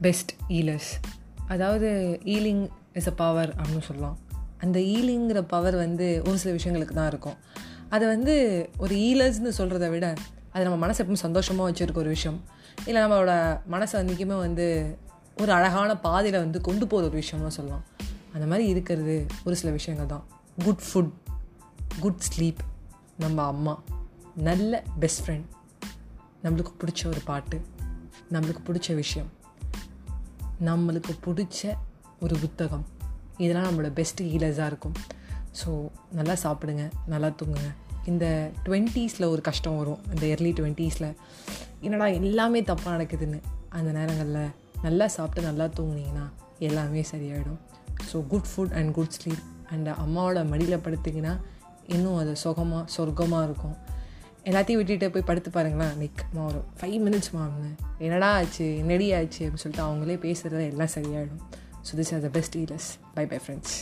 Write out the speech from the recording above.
Best ஈலர்ஸ் அதாவது Ealing is a power அப்படின்னு சொல்லலாம். அந்த ஈலிங்கிற பவர் வந்து ஒரு சில விஷயங்களுக்கு தான் இருக்கும். அதை வந்து ஒரு ஈலர்ஸ்னு சொல்கிறத விட அது நம்ம மனசை எப்பவும் சந்தோஷமாக வச்சுருக்க ஒரு விஷயம். இல்லை நம்மளோட மனசை அன்றைக்குமே வந்து ஒரு அழகான பாதையில் வந்து கொண்டு போகிற ஒரு விஷயம்னு சொல்லலாம். அந்த மாதிரி இருக்கிறது ஒரு சில விஷயங்கள் தான். குட் ஃபுட் குட் ஸ்லீப் நம்ம அம்மா நல்ல பெஸ்ட் ஃப்ரெண்ட் நம்மளுக்கு பிடிச்ச ஒரு பாட்டு நம்மளுக்கு பிடிச்ச விஷயம். நம்மளுக்கு பிடிச்ச ஒரு புத்தகம். இதெல்லாம் நம்மளோட பெஸ்ட் ஹீலர்ஸாக இருக்கும். ஸோ நல்லா சாப்பிடுங்க நல்லா தூங்குங்க. இந்த டுவெண்ட்டீஸில் ஒரு கஷ்டம் வரும். இந்த எர்லி டுவெண்ட்டீஸில் என்னடா எல்லாமே தப்பாக நடக்குதுன்னு. அந்த நேரங்களில் நல்லா சாப்பிட்டு நல்லா தூங்குனீங்கன்னா எல்லாமே சரியாயிடும். So good food and good sleep and அம்மாவோட மடியில் படுத்திங்கன்னா இன்னும் அது சுகமாக சொர்க்கமாக இருக்கும். எல்லாத்தையும் விட்டுட்டு போய் படுத்து பாருங்களேன். லைக் மாறும். ஃபைவ் மினிட்ஸ் மாம்னு என்னடா ஆச்சு? என்னடி ஆச்சு? அப்படின்னு சொல்லிட்டு அவங்களே பேசுகிறது எல்லாம் சரியாயிடும். So this are the best dealers bye bye friends